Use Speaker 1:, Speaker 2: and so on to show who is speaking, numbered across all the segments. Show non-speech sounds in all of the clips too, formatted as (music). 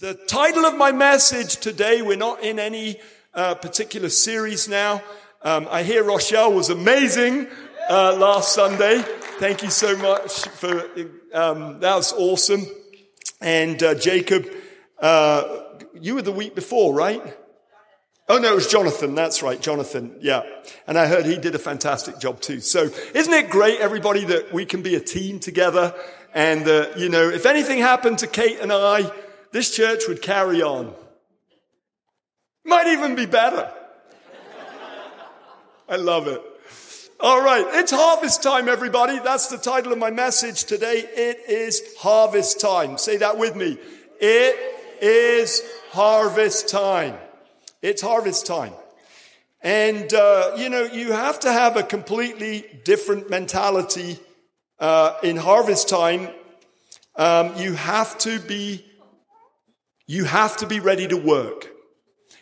Speaker 1: The title of my message today, we're not in any uh, particular series now. Um, I hear Rochelle was amazing uh, last Sunday. Thank you so much for um, that was awesome. And uh, Jacob, uh, you were the week before, right? Oh no, it was Jonathan. That's right, Jonathan. Yeah. And I heard he did a fantastic job too. So isn't it great, everybody, that we can be a team together? And, uh, you know, if anything happened to Kate and I, this church would carry on. Might even be better. I love it. All right. It's harvest time, everybody. That's the title of my message today. It is harvest time. Say that with me. It is harvest time. It's harvest time. And, uh, you know, you have to have a completely different mentality uh, in harvest time. Um, you have to be you have to be ready to work.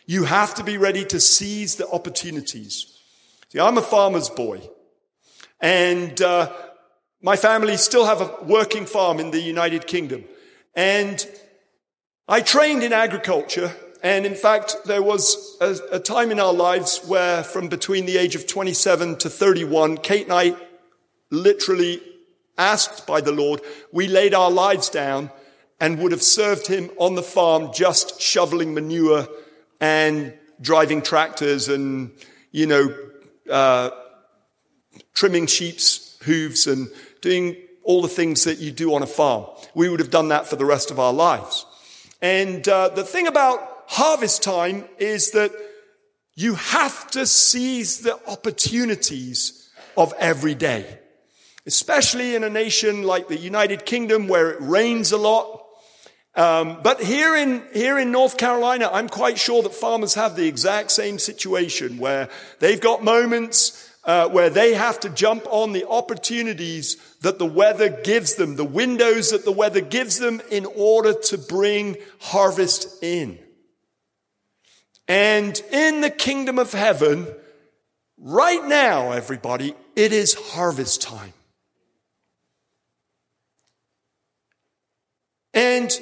Speaker 1: You have to be ready to seize the opportunities. See, I'm a farmer's boy. And uh, my family still have a working farm in the United Kingdom. And I trained in agriculture. And in fact, there was a, a time in our lives where from between the age of 27 to 31, Kate and I literally asked by the Lord, we laid our lives down and would have served him on the farm just shoveling manure and driving tractors and, you know, uh, trimming sheep's hooves and doing all the things that you do on a farm. We would have done that for the rest of our lives. And uh, the thing about harvest time is that you have to seize the opportunities of every day, especially in a nation like the United Kingdom where it rains a lot um, but here in here in North Carolina, I'm quite sure that farmers have the exact same situation where they've got moments uh, where they have to jump on the opportunities that the weather gives them, the windows that the weather gives them, in order to bring harvest in. And in the kingdom of heaven, right now, everybody, it is harvest time. And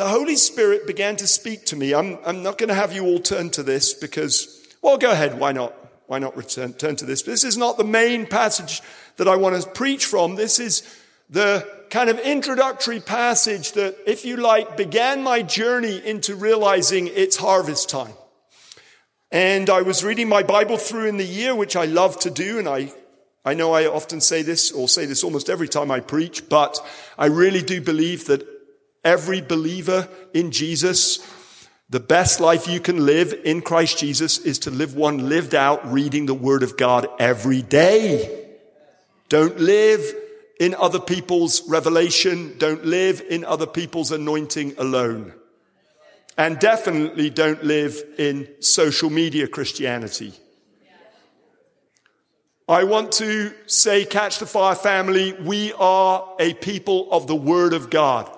Speaker 1: the Holy Spirit began to speak to me. I'm, I'm not going to have you all turn to this because, well, go ahead. Why not? Why not return, turn to this? This is not the main passage that I want to preach from. This is the kind of introductory passage that, if you like, began my journey into realizing it's harvest time. And I was reading my Bible through in the year, which I love to do. And I, I know I often say this or say this almost every time I preach, but I really do believe that Every believer in Jesus, the best life you can live in Christ Jesus is to live one lived out reading the Word of God every day. Don't live in other people's revelation. Don't live in other people's anointing alone. And definitely don't live in social media Christianity. I want to say, Catch the Fire family, we are a people of the Word of God.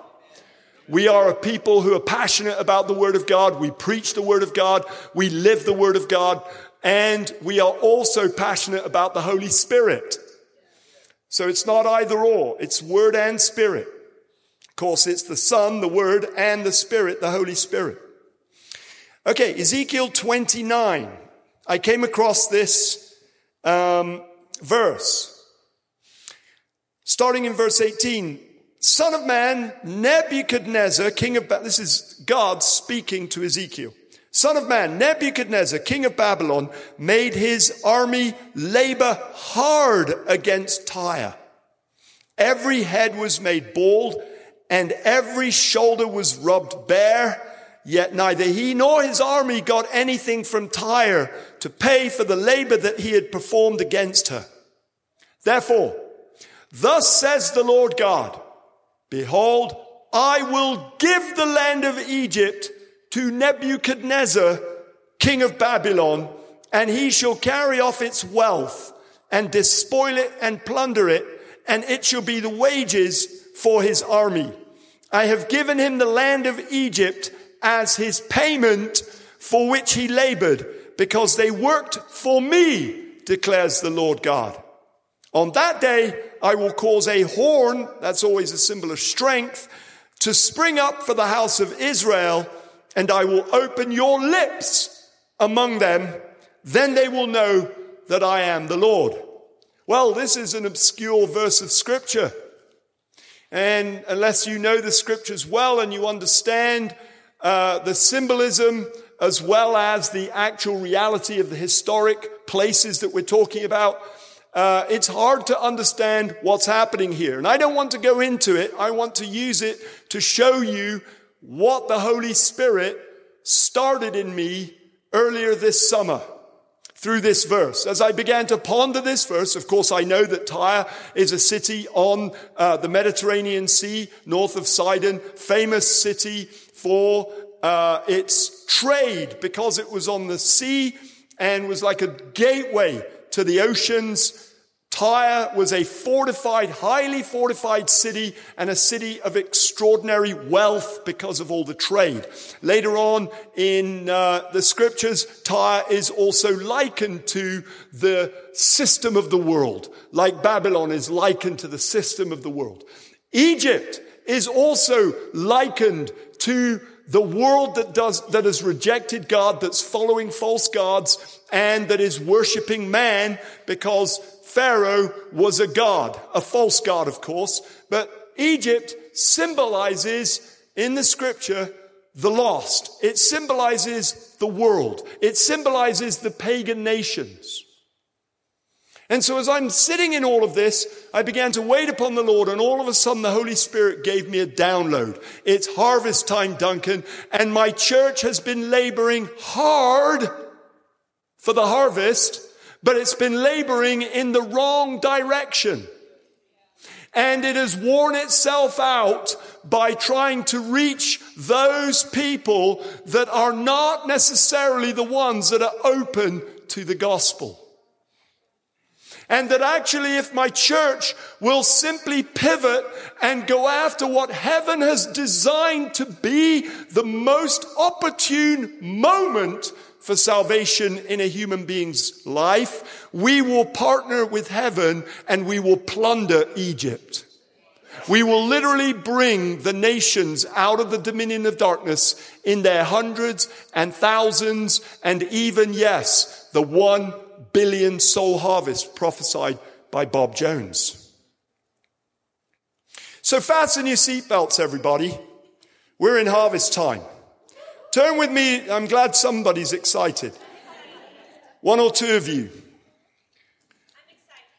Speaker 1: We are a people who are passionate about the Word of God. We preach the Word of God. We live the Word of God. And we are also passionate about the Holy Spirit. So it's not either or. It's Word and Spirit. Of course, it's the Son, the Word, and the Spirit, the Holy Spirit. Okay, Ezekiel 29. I came across this um, verse. Starting in verse 18, Son of man, Nebuchadnezzar, king of, ba- this is God speaking to Ezekiel. Son of man, Nebuchadnezzar, king of Babylon, made his army labor hard against Tyre. Every head was made bald and every shoulder was rubbed bare. Yet neither he nor his army got anything from Tyre to pay for the labor that he had performed against her. Therefore, thus says the Lord God, Behold, I will give the land of Egypt to Nebuchadnezzar, king of Babylon, and he shall carry off its wealth and despoil it and plunder it, and it shall be the wages for his army. I have given him the land of Egypt as his payment for which he labored, because they worked for me, declares the Lord God. On that day, I will cause a horn, that's always a symbol of strength, to spring up for the house of Israel, and I will open your lips among them. Then they will know that I am the Lord. Well, this is an obscure verse of scripture. And unless you know the scriptures well and you understand uh, the symbolism as well as the actual reality of the historic places that we're talking about, uh, it's hard to understand what's happening here. And I don't want to go into it. I want to use it to show you what the Holy Spirit started in me earlier this summer through this verse. As I began to ponder this verse, of course, I know that Tyre is a city on uh, the Mediterranean Sea, north of Sidon, famous city for uh, its trade because it was on the sea and was like a gateway to the oceans Tyre was a fortified, highly fortified city and a city of extraordinary wealth because of all the trade. Later on in uh, the scriptures, Tyre is also likened to the system of the world, like Babylon is likened to the system of the world. Egypt is also likened to the world that does, that has rejected God, that's following false gods, and that is worshiping man because Pharaoh was a god, a false god, of course, but Egypt symbolizes in the scripture the lost. It symbolizes the world. It symbolizes the pagan nations. And so as I'm sitting in all of this, I began to wait upon the Lord and all of a sudden the Holy Spirit gave me a download. It's harvest time, Duncan, and my church has been laboring hard for the harvest but it's been laboring in the wrong direction. And it has worn itself out by trying to reach those people that are not necessarily the ones that are open to the gospel. And that actually, if my church will simply pivot and go after what heaven has designed to be the most opportune moment for salvation in a human being's life, we will partner with heaven and we will plunder Egypt. We will literally bring the nations out of the dominion of darkness in their hundreds and thousands and even, yes, the one billion soul harvest prophesied by Bob Jones. So fasten your seatbelts, everybody. We're in harvest time. Turn with me. I'm glad somebody's excited. One or two of you.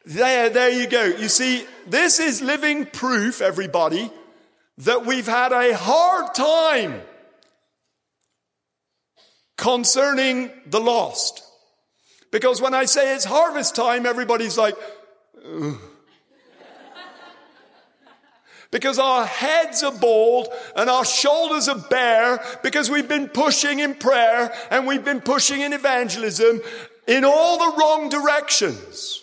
Speaker 1: There, there you go. You see, this is living proof, everybody, that we've had a hard time concerning the lost. Because when I say it's harvest time, everybody's like, because our heads are bald and our shoulders are bare because we've been pushing in prayer and we've been pushing in evangelism in all the wrong directions.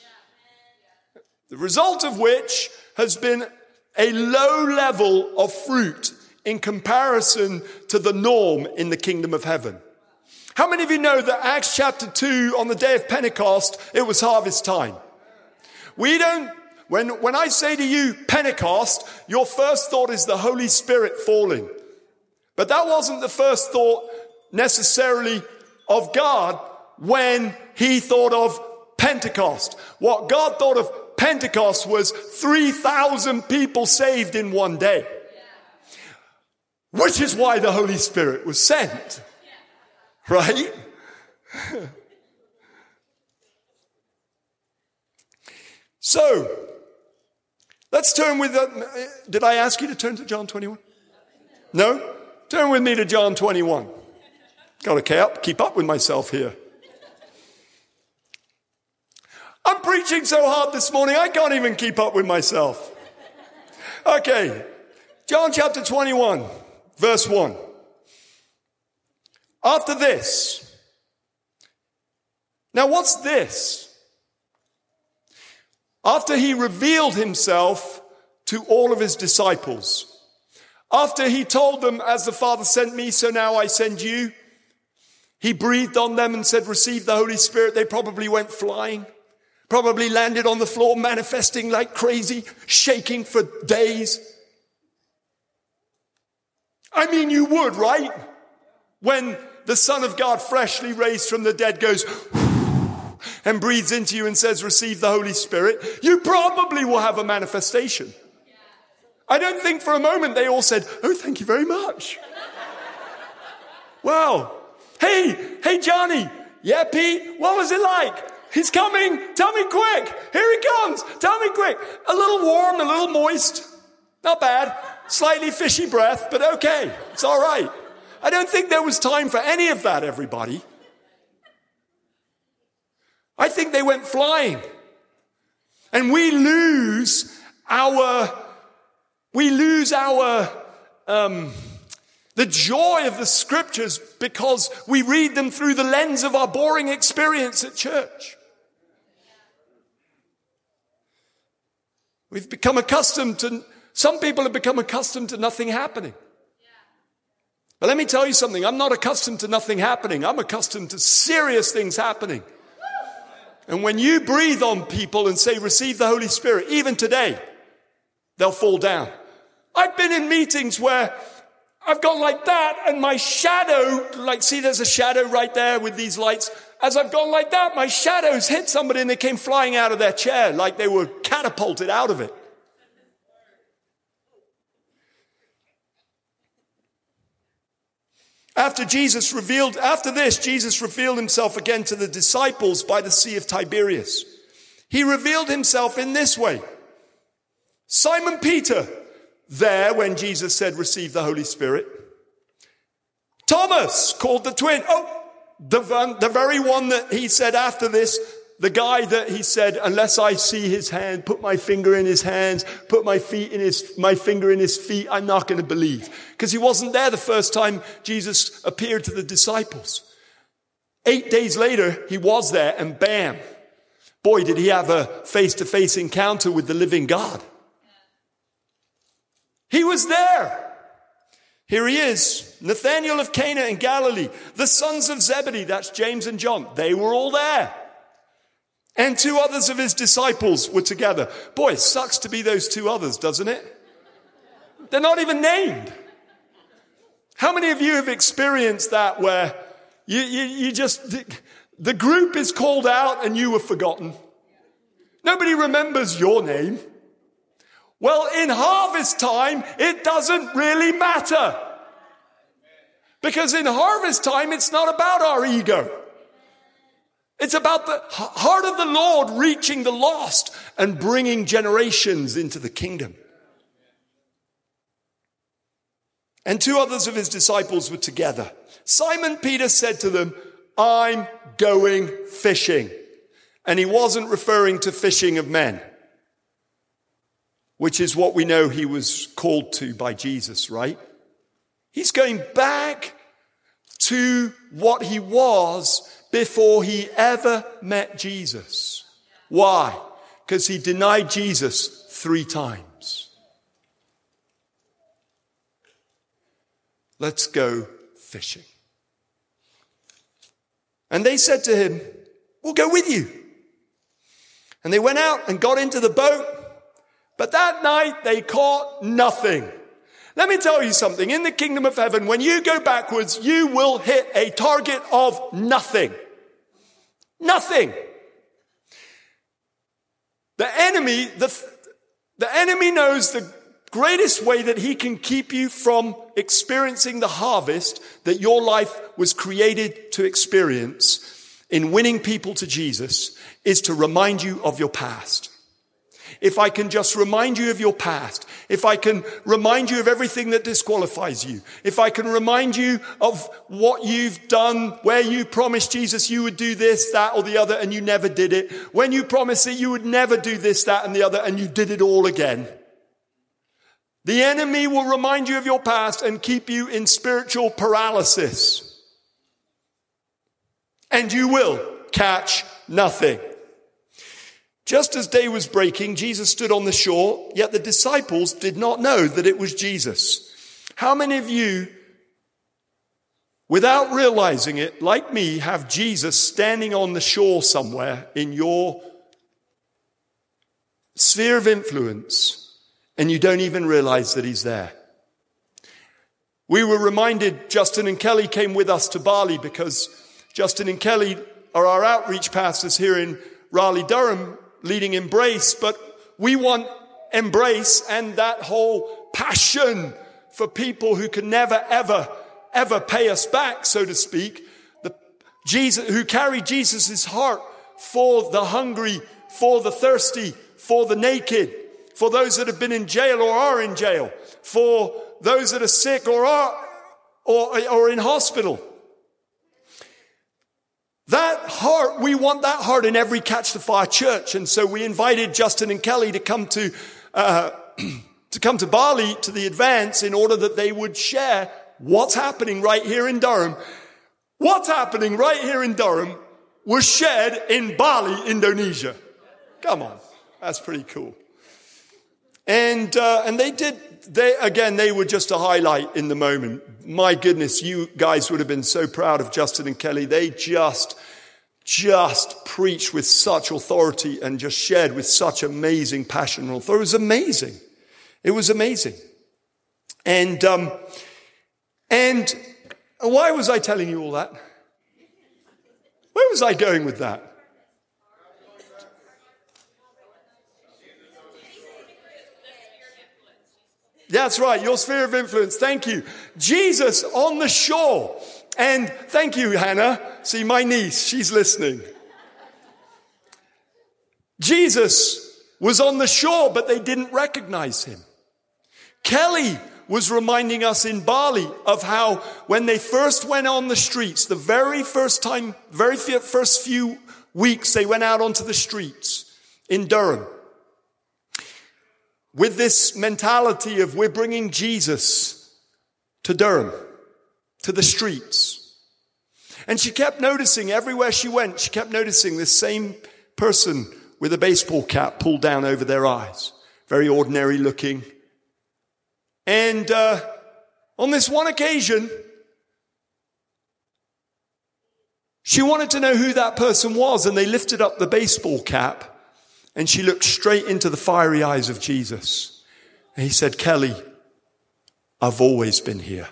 Speaker 1: The result of which has been a low level of fruit in comparison to the norm in the kingdom of heaven. How many of you know that Acts chapter 2 on the day of Pentecost, it was harvest time? We don't when, when I say to you Pentecost, your first thought is the Holy Spirit falling. But that wasn't the first thought necessarily of God when he thought of Pentecost. What God thought of Pentecost was 3,000 people saved in one day. Which is why the Holy Spirit was sent. Right? so, Let's turn with, uh, did I ask you to turn to John 21? No? Turn with me to John 21. Got to keep up with myself here. I'm preaching so hard this morning, I can't even keep up with myself. Okay. John chapter 21, verse 1. After this. Now what's this? After he revealed himself to all of his disciples, after he told them, as the Father sent me, so now I send you, he breathed on them and said, receive the Holy Spirit. They probably went flying, probably landed on the floor, manifesting like crazy, shaking for days. I mean, you would, right? When the Son of God, freshly raised from the dead, goes and breathes into you and says, receive the Holy Spirit, you probably will have a manifestation. I don't think for a moment they all said, oh, thank you very much. wow. Hey, hey, Johnny. Yeah, Pete, what was it like? He's coming. Tell me quick. Here he comes. Tell me quick. A little warm, a little moist. Not bad. Slightly fishy breath, but okay. It's all right. I don't think there was time for any of that, everybody. I think they went flying. And we lose our, we lose our, um, the joy of the scriptures because we read them through the lens of our boring experience at church. We've become accustomed to, some people have become accustomed to nothing happening. But let me tell you something. I'm not accustomed to nothing happening. I'm accustomed to serious things happening. And when you breathe on people and say, receive the Holy Spirit, even today, they'll fall down. I've been in meetings where I've gone like that and my shadow, like, see, there's a shadow right there with these lights. As I've gone like that, my shadows hit somebody and they came flying out of their chair like they were catapulted out of it. After Jesus revealed, after this, Jesus revealed himself again to the disciples by the Sea of Tiberias. He revealed himself in this way. Simon Peter, there when Jesus said, receive the Holy Spirit. Thomas, called the twin. Oh, the, the very one that he said after this, the guy that he said, unless I see his hand, put my finger in his hands, put my feet in his, my finger in his feet, I'm not going to believe. Because he wasn't there the first time Jesus appeared to the disciples. Eight days later, he was there and bam. Boy, did he have a face to face encounter with the living God. He was there. Here he is, Nathanael of Cana in Galilee, the sons of Zebedee, that's James and John. They were all there. And two others of his disciples were together. Boy, it sucks to be those two others, doesn't it? They're not even named. How many of you have experienced that where you, you, you just, the, the group is called out and you were forgotten? Nobody remembers your name. Well, in harvest time, it doesn't really matter. Because in harvest time, it's not about our ego. It's about the heart of the Lord reaching the lost and bringing generations into the kingdom. And two others of his disciples were together. Simon Peter said to them, I'm going fishing. And he wasn't referring to fishing of men which is what we know he was called to by Jesus, right? He's going back to what he was before he ever met Jesus. Why? Because he denied Jesus three times. Let's go fishing. And they said to him, We'll go with you. And they went out and got into the boat but that night they caught nothing. Let me tell you something. In the kingdom of heaven, when you go backwards, you will hit a target of nothing. Nothing. The enemy, the, the enemy knows the greatest way that he can keep you from experiencing the harvest that your life was created to experience in winning people to Jesus is to remind you of your past if I can just remind you of your past, if I can remind you of everything that disqualifies you, if I can remind you of what you've done, where you promised Jesus you would do this, that, or the other, and you never did it, when you promised that you would never do this, that, and the other, and you did it all again. The enemy will remind you of your past and keep you in spiritual paralysis. And you will catch nothing. Just as day was breaking, Jesus stood on the shore, yet the disciples did not know that it was Jesus. How many of you, without realizing it, like me, have Jesus standing on the shore somewhere in your sphere of influence and you don't even realize that he's there? We were reminded Justin and Kelly came with us to Bali because Justin and Kelly are our outreach pastors here in Raleigh, Durham, leading Embrace, but we want Embrace and that whole passion for people who can never, ever, ever pay us back, so to speak. The Jesus, who carry Jesus' heart for the hungry, for the thirsty, for the naked, for those that have been in jail or are in jail, for those that are sick or are, or, or in hospital. That heart, we want that heart in every Catch the Fire church. And so we invited Justin and Kelly to come to, uh, (clears throat) to come to Bali to the advance in order that they would share what's happening right here in Durham. What's happening right here in Durham was shared in Bali, Indonesia. Come on. That's pretty cool. And, uh, and they did, they, again, they were just a highlight in the moment. My goodness, you guys would have been so proud of Justin and Kelly. They just, just preached with such authority and just shared with such amazing passion and authority. It was amazing. It was amazing. And, um, and why was I telling you all that? Where was I going with that? That's right, your sphere of influence. Thank you. Jesus on the shore. And thank you, Hannah. See, my niece, she's listening. Jesus was on the shore, but they didn't recognize him. Kelly was reminding us in Bali of how when they first went on the streets, the very first time, very first few weeks they went out onto the streets in Durham with this mentality of we're bringing Jesus to Durham, to the streets. And she kept noticing everywhere she went, she kept noticing this same person with a baseball cap pulled down over their eyes. Very ordinary looking. And uh, on this one occasion, she wanted to know who that person was, and they lifted up the baseball cap and she looked straight into the fiery eyes of Jesus. And he said, Kelly, I've always been here.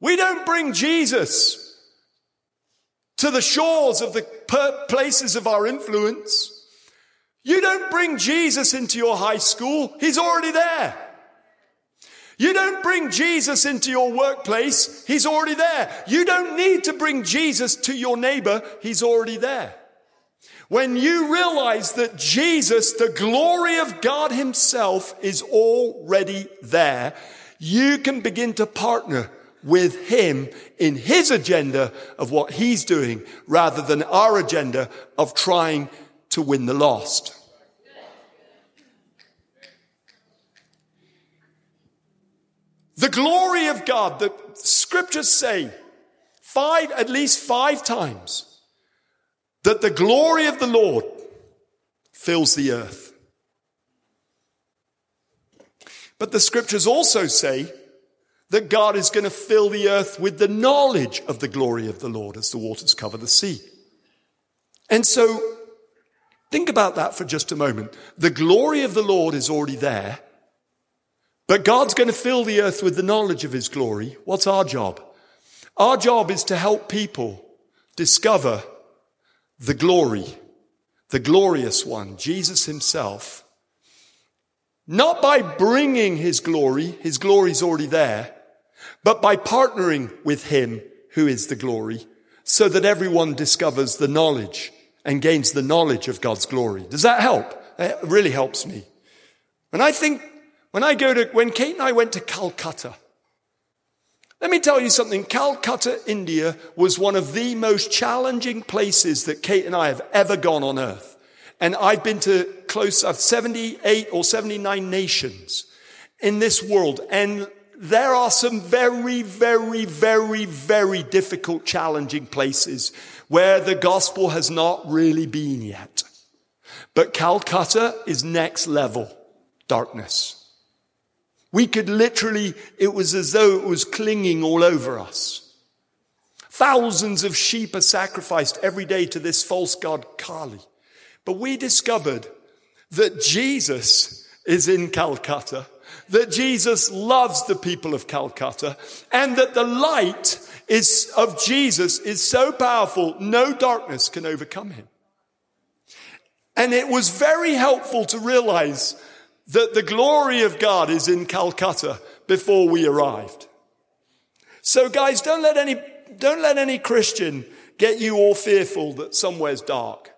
Speaker 1: We don't bring Jesus to the shores of the places of our influence. You don't bring Jesus into your high school. He's already there. You don't bring Jesus into your workplace. He's already there. You don't need to bring Jesus to your neighbor. He's already there. When you realize that Jesus, the glory of God himself is already there, you can begin to partner with him in his agenda of what he's doing rather than our agenda of trying to win the lost. The glory of God, the scriptures say five, at least five times, that the glory of the Lord fills the earth. But the scriptures also say that God is going to fill the earth with the knowledge of the glory of the Lord as the waters cover the sea. And so think about that for just a moment. The glory of the Lord is already there, but God's going to fill the earth with the knowledge of his glory. What's our job? Our job is to help people discover the glory, the glorious one, Jesus himself, not by bringing his glory, his glory's already there, but by partnering with him who is the glory so that everyone discovers the knowledge and gains the knowledge of God's glory. Does that help? It really helps me. And I think when I go to, when Kate and I went to Calcutta, let me tell you something. Calcutta, India was one of the most challenging places that Kate and I have ever gone on earth. And I've been to close of 78 or 79 nations in this world. And there are some very, very, very, very difficult, challenging places where the gospel has not really been yet. But Calcutta is next level darkness. We could literally, it was as though it was clinging all over us. Thousands of sheep are sacrificed every day to this false god Kali. But we discovered that Jesus is in Calcutta that Jesus loves the people of Calcutta and that the light is, of Jesus is so powerful, no darkness can overcome him. And it was very helpful to realize that the glory of God is in Calcutta before we arrived. So guys, don't let any, don't let any Christian get you all fearful that somewhere's dark.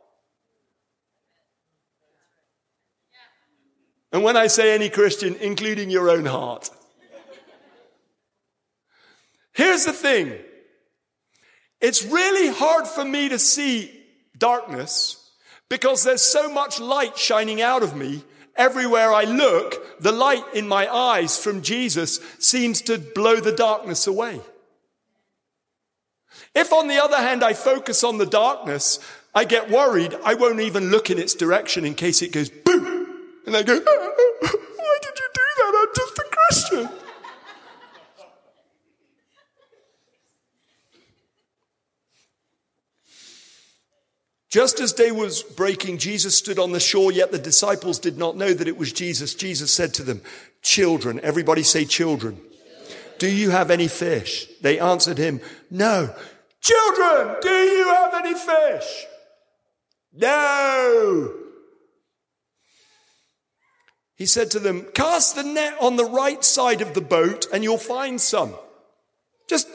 Speaker 1: And when I say any Christian, including your own heart. Here's the thing. It's really hard for me to see darkness because there's so much light shining out of me. Everywhere I look, the light in my eyes from Jesus seems to blow the darkness away. If on the other hand I focus on the darkness, I get worried. I won't even look in its direction in case it goes boom. And I go, (laughs) why did you do that? I'm just a Christian. Just as day was breaking, Jesus stood on the shore, yet the disciples did not know that it was Jesus. Jesus said to them, children, everybody say children. Do you have any fish? They answered him, no. Children, do you have any fish? No. He said to them, cast the net on the right side of the boat and you'll find some. Just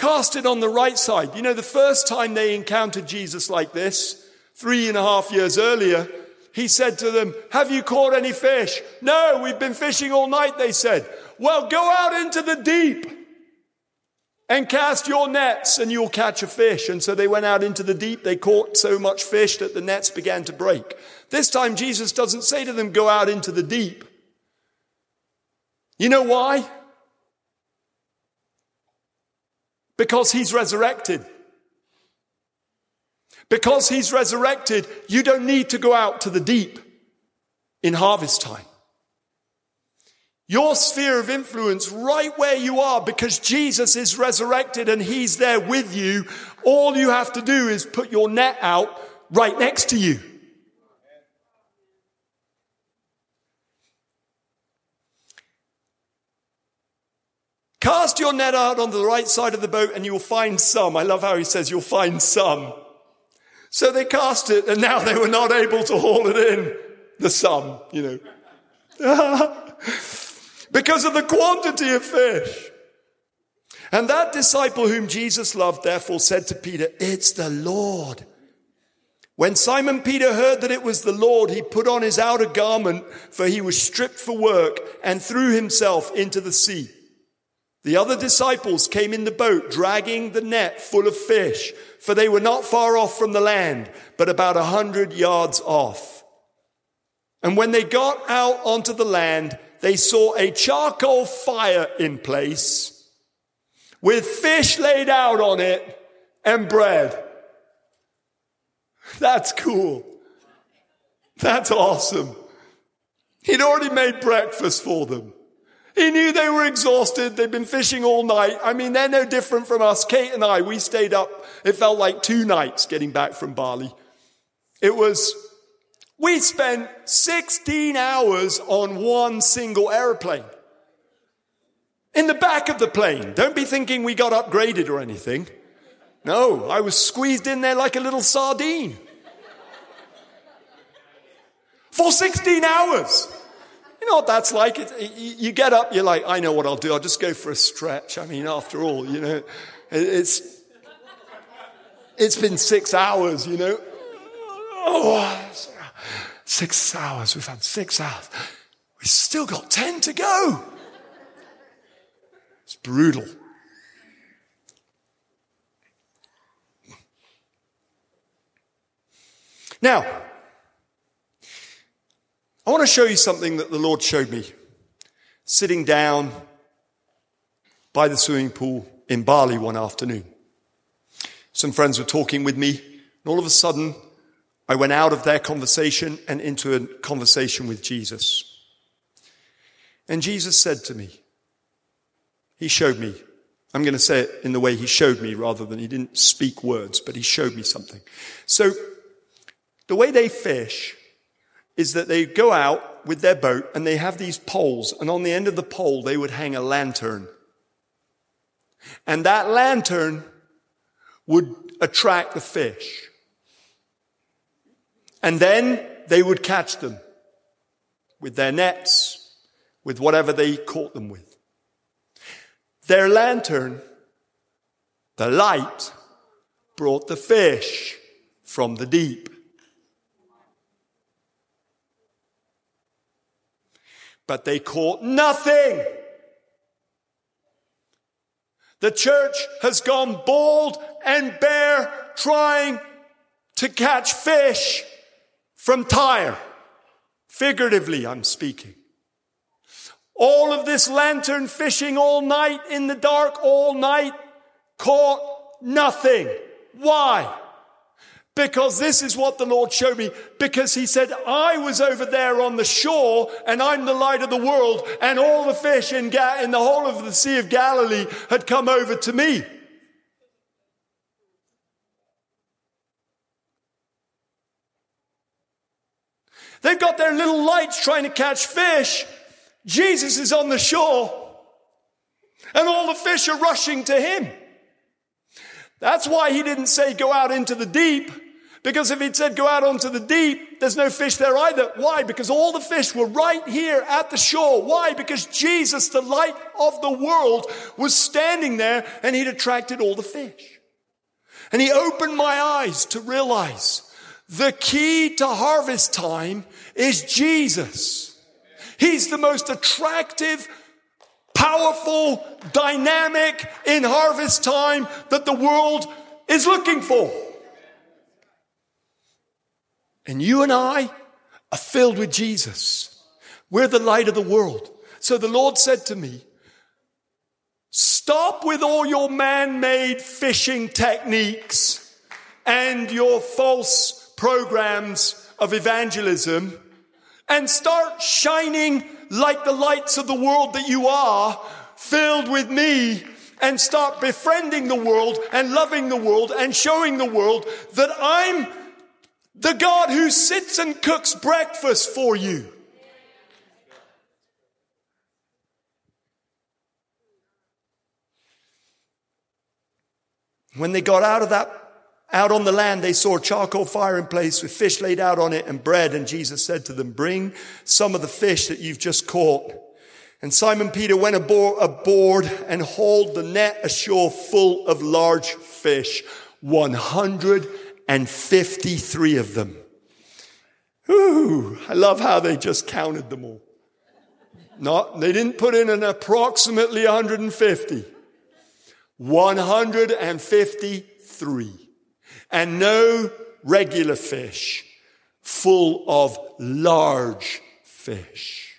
Speaker 1: cast it on the right side. You know, the first time they encountered Jesus like this, three and a half years earlier, he said to them, have you caught any fish? No, we've been fishing all night, they said. Well, go out into the deep and cast your nets and you'll catch a fish. And so they went out into the deep. They caught so much fish that the nets began to break. This time Jesus doesn't say to them, go out into the deep. You know why? Because he's resurrected. Because he's resurrected, you don't need to go out to the deep in harvest time. Your sphere of influence right where you are because Jesus is resurrected and he's there with you. All you have to do is put your net out right next to you. Cast your net out on the right side of the boat and you'll find some. I love how he says you'll find some. So they cast it and now they were not able to haul it in. The sum, you know. (laughs) because of the quantity of fish. And that disciple whom Jesus loved therefore said to Peter, it's the Lord. When Simon Peter heard that it was the Lord, he put on his outer garment, for he was stripped for work, and threw himself into the sea. The other disciples came in the boat, dragging the net full of fish, for they were not far off from the land, but about a hundred yards off. And when they got out onto the land, they saw a charcoal fire in place with fish laid out on it and bread. That's cool. That's awesome. He'd already made breakfast for them. He knew they were exhausted. They'd been fishing all night. I mean, they're no different from us. Kate and I, we stayed up. It felt like two nights getting back from Bali. It was we spent 16 hours on one single airplane. In the back of the plane. Don't be thinking we got upgraded or anything. No, I was squeezed in there like a little sardine. For 16 hours. You know what that's like? you get up, you're like, I know what I'll do. I'll just go for a stretch. I mean, after all, you know, it's, it's been six hours, you know. Oh, Six hours. We've had six hours. We've still got 10 to go. It's brutal. Now, I want to show you something that the Lord showed me sitting down by the swimming pool in Bali one afternoon. Some friends were talking with me, and all of a sudden, I went out of their conversation and into a conversation with Jesus. And Jesus said to me, He showed me. I'm going to say it in the way He showed me rather than He didn't speak words, but He showed me something. So the way they fish is that they go out with their boat and they have these poles and on the end of the pole they would hang a lantern. And that lantern would attract the fish. And then they would catch them with their nets, with whatever they caught them with. Their lantern, the light, brought the fish from the deep. But they caught nothing. The church has gone bald and bare trying to catch fish from Tyre. Figuratively, I'm speaking. All of this lantern fishing all night in the dark, all night, caught nothing. Why? Because this is what the Lord showed me. Because he said, I was over there on the shore and I'm the light of the world and all the fish in, Ga- in the whole of the Sea of Galilee had come over to me. They've got their little lights trying to catch fish. Jesus is on the shore and all the fish are rushing to him. That's why he didn't say go out into the deep. Because if he'd said go out onto the deep, there's no fish there either. Why? Because all the fish were right here at the shore. Why? Because Jesus, the light of the world, was standing there and he'd attracted all the fish. And he opened my eyes to realize the key to harvest time is Jesus. He's the most attractive, powerful, dynamic in harvest time that the world is looking for. And you and I are filled with Jesus. We're the light of the world. So the Lord said to me, stop with all your man-made fishing techniques and your false programs of evangelism and start shining like the lights of the world that you are, filled with me, and start befriending the world and loving the world and showing the world that I'm the God who sits and cooks breakfast for you. When they got out of that out on the land, they saw a charcoal fire in place with fish laid out on it and bread. And Jesus said to them, bring some of the fish that you've just caught. And Simon Peter went aboard and hauled the net ashore full of large fish, 153 of them. Ooh, I love how they just counted them all. Not, they didn't put in an approximately 150. 153 and no regular fish, full of large fish.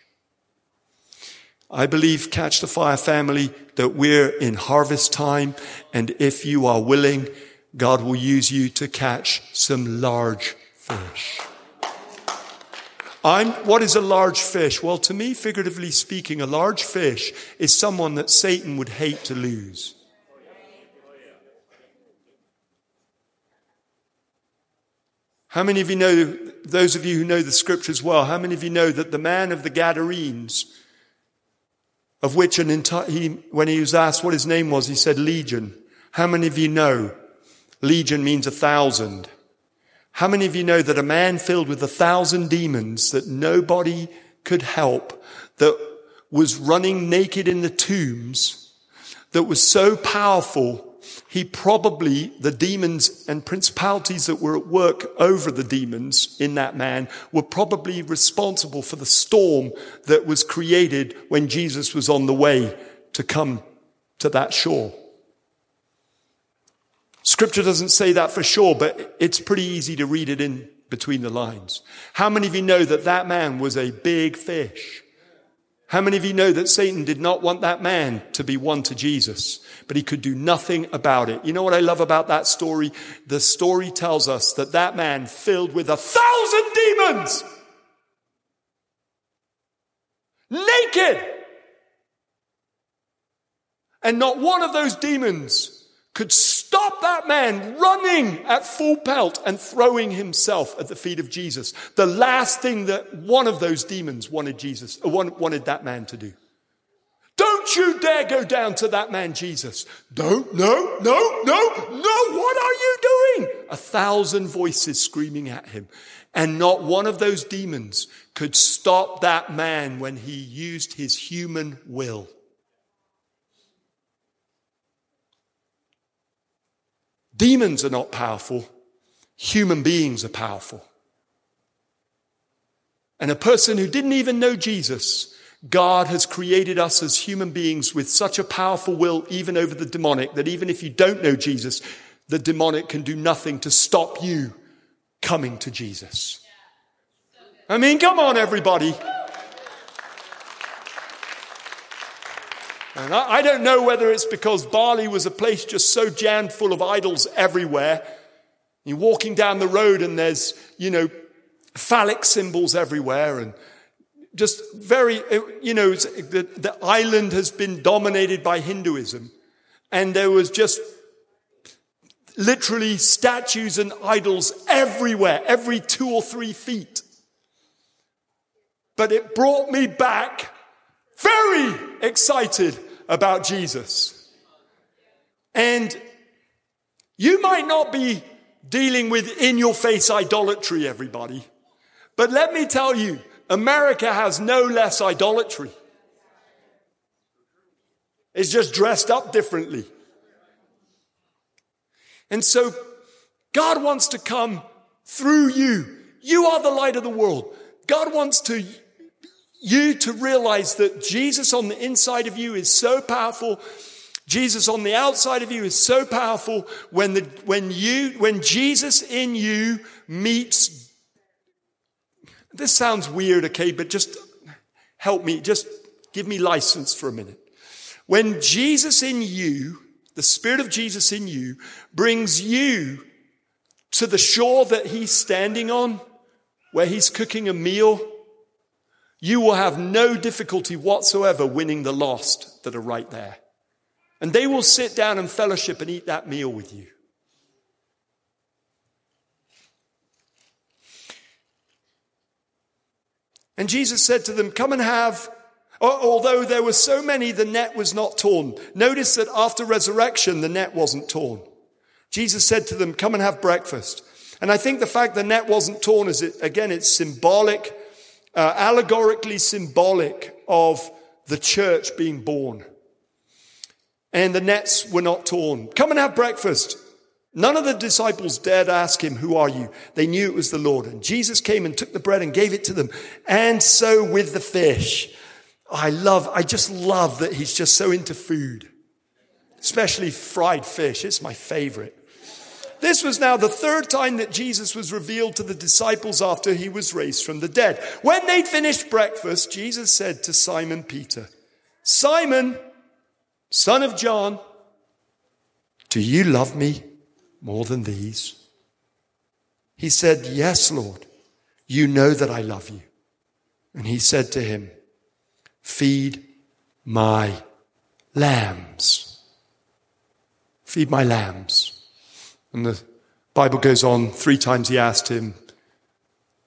Speaker 1: I believe, Catch the Fire family, that we're in harvest time, and if you are willing, God will use you to catch some large fish. I'm, what is a large fish? Well, to me, figuratively speaking, a large fish is someone that Satan would hate to lose. How many of you know, those of you who know the scriptures well, how many of you know that the man of the Gadarenes, of which an entire, he, when he was asked what his name was, he said Legion. How many of you know Legion means a thousand? How many of you know that a man filled with a thousand demons that nobody could help, that was running naked in the tombs, that was so powerful he probably, the demons and principalities that were at work over the demons in that man were probably responsible for the storm that was created when Jesus was on the way to come to that shore. Scripture doesn't say that for sure, but it's pretty easy to read it in between the lines. How many of you know that that man was a big fish? How many of you know that Satan did not want that man to be won to Jesus, but he could do nothing about it? You know what I love about that story? The story tells us that that man filled with a thousand demons, naked, and not one of those demons could stop that man running at full pelt and throwing himself at the feet of Jesus. The last thing that one of those demons wanted Jesus, uh, wanted that man to do. Don't you dare go down to that man, Jesus. Don't, no, no, no, no, what are you doing? A thousand voices screaming at him. And not one of those demons could stop that man when he used his human will. Demons are not powerful. Human beings are powerful. And a person who didn't even know Jesus, God has created us as human beings with such a powerful will, even over the demonic, that even if you don't know Jesus, the demonic can do nothing to stop you coming to Jesus. I mean, come on, everybody. And I, I don't know whether it's because Bali was a place just so jammed full of idols everywhere. You're walking down the road and there's, you know, phallic symbols everywhere and just very, uh, you know, the, the island has been dominated by Hinduism. And there was just literally statues and idols everywhere, every two or three feet. But it brought me back very excited about Jesus. And you might not be dealing with in your face idolatry, everybody. But let me tell you, America has no less idolatry. It's just dressed up differently. And so God wants to come through you. You are the light of the world. God wants to you to realize that Jesus on the inside of you is so powerful. Jesus on the outside of you is so powerful when the, when you, when Jesus in you meets, this sounds weird, okay, but just help me, just give me license for a minute. When Jesus in you, the Spirit of Jesus in you, brings you to the shore that he's standing on, where he's cooking a meal, you will have no difficulty whatsoever winning the lost that are right there. And they will sit down and fellowship and eat that meal with you. And Jesus said to them, Come and have, although there were so many, the net was not torn. Notice that after resurrection, the net wasn't torn. Jesus said to them, Come and have breakfast. And I think the fact the net wasn't torn is, it, again, it's symbolic uh, allegorically symbolic of the church being born. And the nets were not torn. Come and have breakfast. None of the disciples dared ask him, who are you? They knew it was the Lord. And Jesus came and took the bread and gave it to them. And so with the fish. I love, I just love that he's just so into food, especially fried fish. It's my favorite. This was now the third time that Jesus was revealed to the disciples after he was raised from the dead. When they'd finished breakfast, Jesus said to Simon Peter, Simon, son of John, do you love me more than these? He said, Yes, Lord, you know that I love you. And he said to him, Feed my lambs. Feed my lambs. And the Bible goes on, three times he asked him,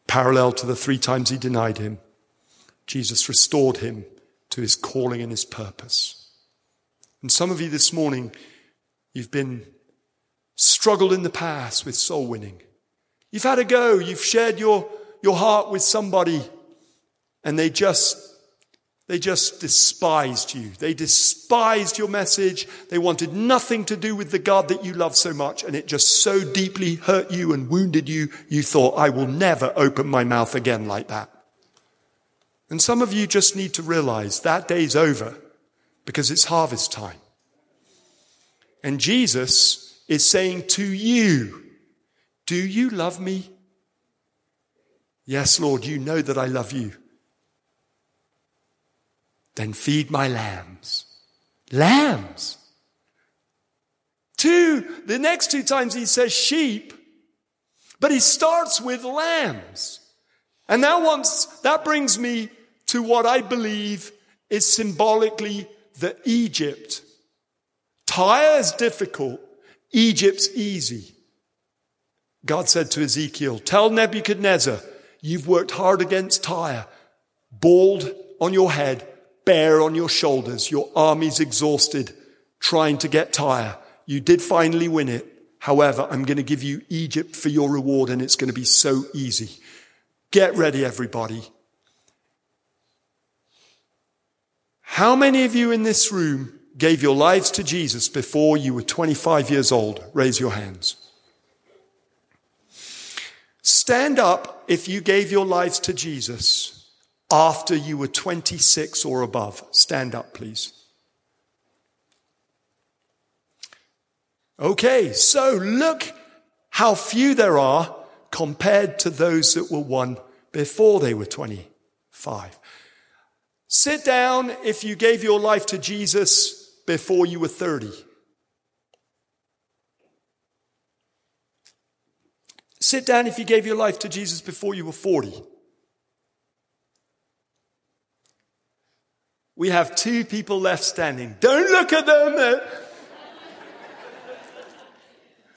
Speaker 1: parallel to the three times he denied him. Jesus restored him to his calling and his purpose. And some of you this morning, you've been struggled in the past with soul winning. You've had a go. You've shared your, your heart with somebody and they just they just despised you. They despised your message. They wanted nothing to do with the God that you love so much. And it just so deeply hurt you and wounded you. You thought, I will never open my mouth again like that. And some of you just need to realize that day's over because it's harvest time. And Jesus is saying to you, do you love me? Yes, Lord, you know that I love you. Then feed my lambs. Lambs. Two, the next two times he says sheep, but he starts with lambs. And now once, that brings me to what I believe is symbolically the Egypt. Tyre is difficult. Egypt's easy. God said to Ezekiel, tell Nebuchadnezzar, you've worked hard against Tyre, bald on your head, bare on your shoulders. Your army's exhausted trying to get Tyre. You did finally win it. However, I'm going to give you Egypt for your reward and it's going to be so easy. Get ready, everybody. How many of you in this room gave your lives to Jesus before you were 25 years old? Raise your hands. Stand up if you gave your lives to Jesus after you were 26 or above. Stand up, please. Okay, so look how few there are compared to those that were won before they were 25. Sit down if you gave your life to Jesus before you were 30. Sit down if you gave your life to Jesus before you were 40. We have two people left standing. Don't look at them.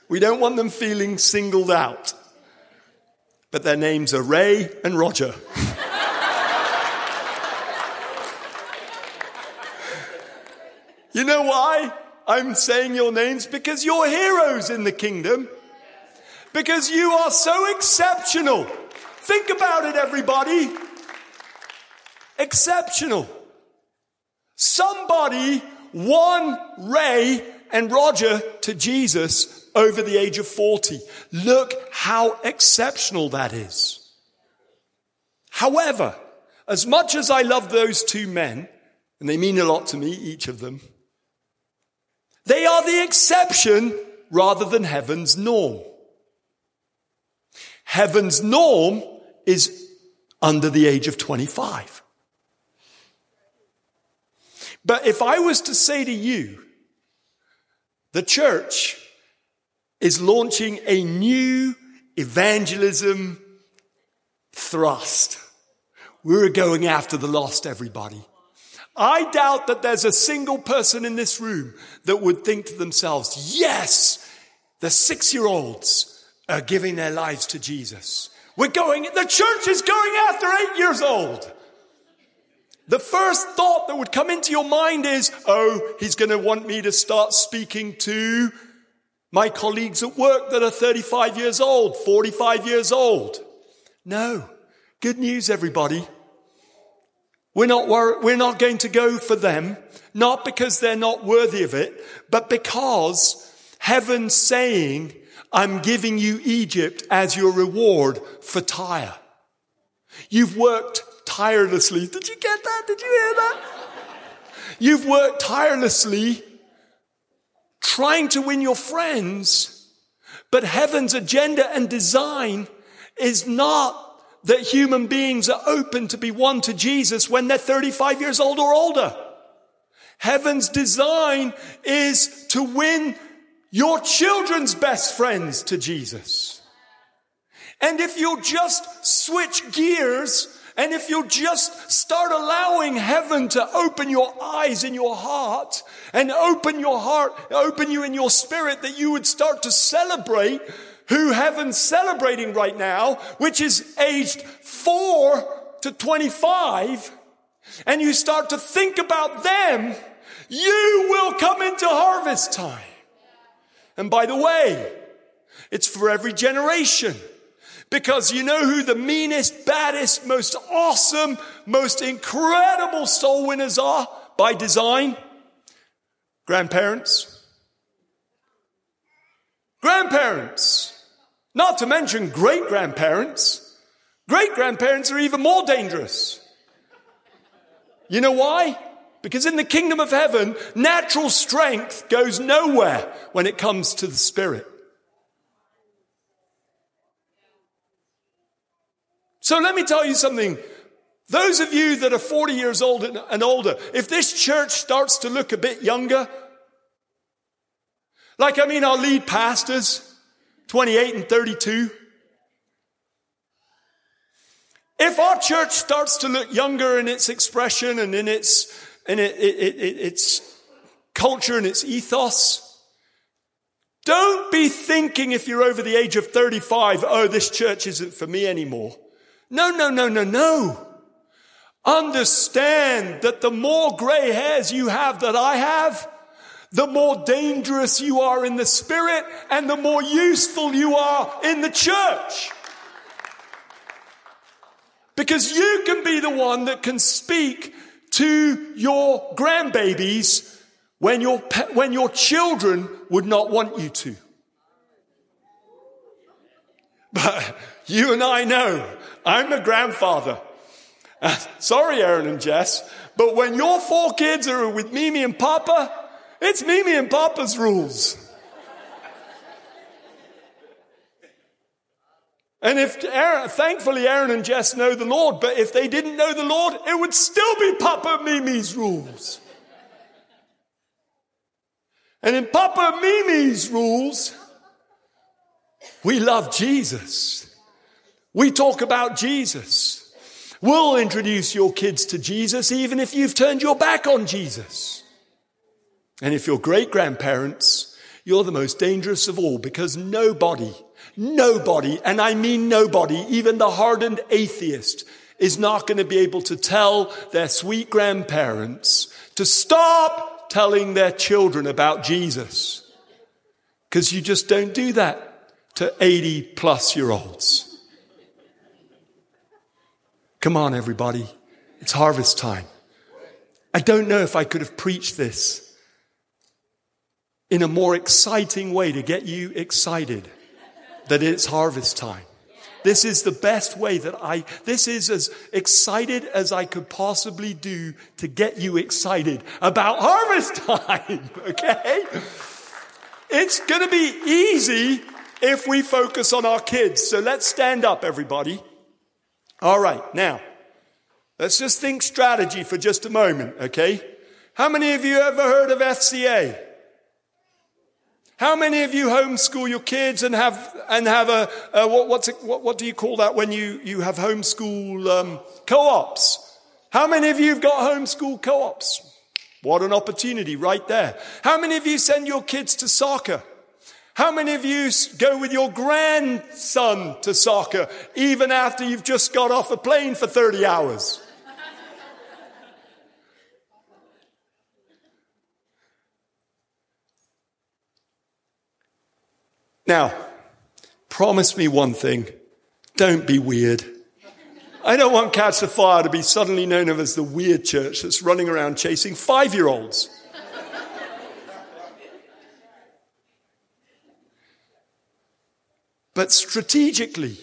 Speaker 1: We don't want them feeling singled out. But their names are Ray and Roger. (laughs) you know why I'm saying your names? Because you're heroes in the kingdom. Because you are so exceptional. Think about it, everybody. Exceptional. Somebody won Ray and Roger to Jesus over the age of 40. Look how exceptional that is. However, as much as I love those two men, and they mean a lot to me, each of them, they are the exception rather than heaven's norm. Heaven's norm is under the age of 25. But if I was to say to you, the church is launching a new evangelism thrust. We're going after the lost, everybody. I doubt that there's a single person in this room that would think to themselves, yes, the six year olds are giving their lives to Jesus. We're going, the church is going after eight years old. The first thought that would come into your mind is, oh, he's going to want me to start speaking to my colleagues at work that are 35 years old, 45 years old. No. Good news, everybody. We're not, wor- we're not going to go for them, not because they're not worthy of it, but because heaven's saying, I'm giving you Egypt as your reward for Tyre. You've worked tirelessly. Did you get that? Did you hear that? You've worked tirelessly trying to win your friends, but heaven's agenda and design is not that human beings are open to be won to Jesus when they're 35 years old or older. Heaven's design is to win your children's best friends to Jesus. And if you'll just switch gears and if you just start allowing heaven to open your eyes in your heart and open your heart, open you in your spirit that you would start to celebrate who heaven's celebrating right now, which is aged four to 25, and you start to think about them, you will come into harvest time. And by the way, it's for every generation. Because you know who the meanest, baddest, most awesome, most incredible soul winners are by design? Grandparents. Grandparents. Not to mention great grandparents. Great grandparents are even more dangerous. You know why? Because in the kingdom of heaven, natural strength goes nowhere when it comes to the spirit. So let me tell you something. Those of you that are 40 years old and older, if this church starts to look a bit younger, like, I mean, our lead pastors, 28 and 32. If our church starts to look younger in its expression and in its, in it, it, it, its culture and its ethos, Don't be thinking if you're over the age of 35, oh, this church isn't for me anymore. No, no, no, no, no. Understand that the more gray hairs you have that I have, the more dangerous you are in the spirit and the more useful you are in the church. Because you can be the one that can speak to your grandbabies when your, when your children would not want you to. But you and I know, I'm a grandfather. Uh, sorry, Aaron and Jess, but when your four kids are with Mimi and Papa, it's Mimi and Papa's rules. And if Aaron, thankfully Aaron and Jess know the Lord, but if they didn't know the Lord, it would still be Papa Mimi's rules. And in Papa Mimi's rules, we love Jesus. We talk about Jesus. We'll introduce your kids to Jesus even if you've turned your back on Jesus. And if you're great grandparents, you're the most dangerous of all because nobody, nobody, and I mean nobody, even the hardened atheist, is not going to be able to tell their sweet grandparents to stop telling their children about Jesus. Because you just don't do that to 80 plus year olds. Come on, everybody. It's harvest time. I don't know if I could have preached this in a more exciting way to get you excited that it's harvest time. This is the best way that I, this is as excited as I could possibly do to get you excited about harvest (laughs) time. Okay? It's to be easy if we focus on our kids. So let's stand up, everybody. All right. Now, let's just think strategy for just a moment. Okay? How many of you ever heard of FCA? How many of you homeschool your kids and have and have a, a what, what's it, what, what do you call that when you you have homeschool um, co-ops? How many of you have got homeschool co-ops? What an opportunity right there. How many of you send your kids to soccer? How many of you go with your grandson to soccer even after you've just got off a plane for 30 hours? Now, promise me one thing. Don't be weird. I don't want Catch the Fire to be suddenly known of as the weird church that's running around chasing five year olds. But strategically,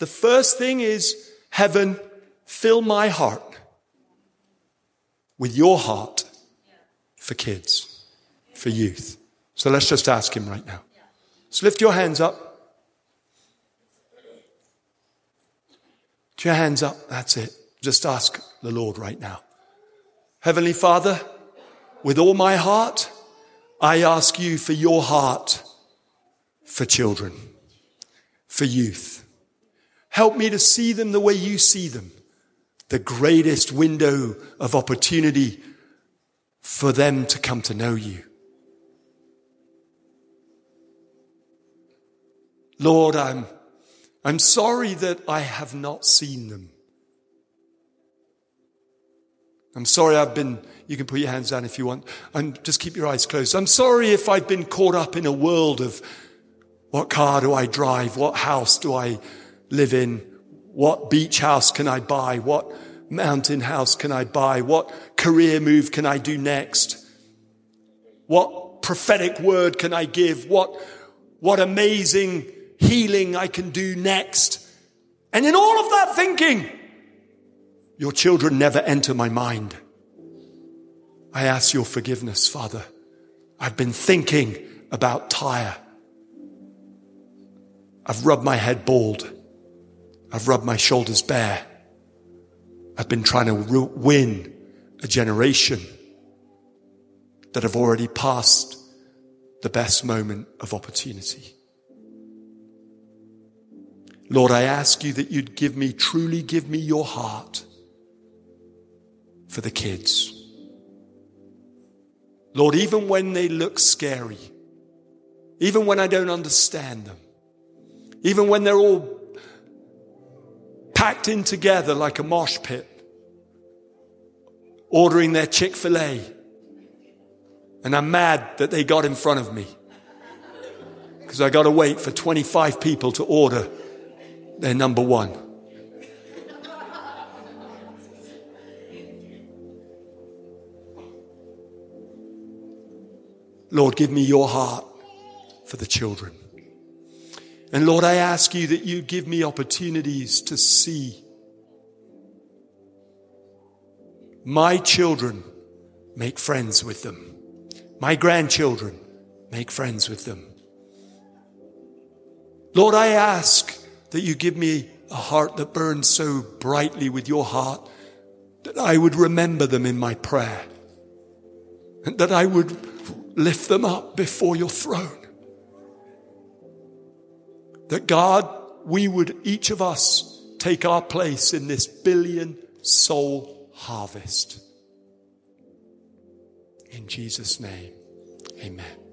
Speaker 1: the first thing is heaven, fill my heart with your heart for kids, for youth. So let's just ask him right now. So lift your hands up. Put your hands up. That's it. Just ask the Lord right now. Heavenly Father, with all my heart, I ask you for your heart for children, for youth. Help me to see them the way you see them. The greatest window of opportunity for them to come to know you. Lord, I'm, I'm sorry that I have not seen them. I'm sorry I've been, you can put your hands down if you want, and just keep your eyes closed. I'm sorry if I've been caught up in a world of what car do I drive? What house do I live in? What beach house can I buy? What mountain house can I buy? What career move can I do next? What prophetic word can I give? What, what amazing healing I can do next. And in all of that thinking, your children never enter my mind. I ask your forgiveness, Father. I've been thinking about Tyre. I've rubbed my head bald. I've rubbed my shoulders bare. I've been trying to win a generation that have already passed the best moment of opportunity. Lord, I ask you that you'd give me, truly give me your heart for the kids. Lord, even when they look scary, even when I don't understand them, even when they're all packed in together like a mosh pit, ordering their Chick fil A. And I'm mad that they got in front of me because I got to wait for 25 people to order their number one. Lord, give me your heart for the children. And Lord, I ask you that you give me opportunities to see my children make friends with them. My grandchildren make friends with them. Lord, I ask that you give me a heart that burns so brightly with your heart that I would remember them in my prayer and that I would lift them up before your throne. That God, we would, each of us, take our place in this billion soul harvest. In Jesus' name, amen.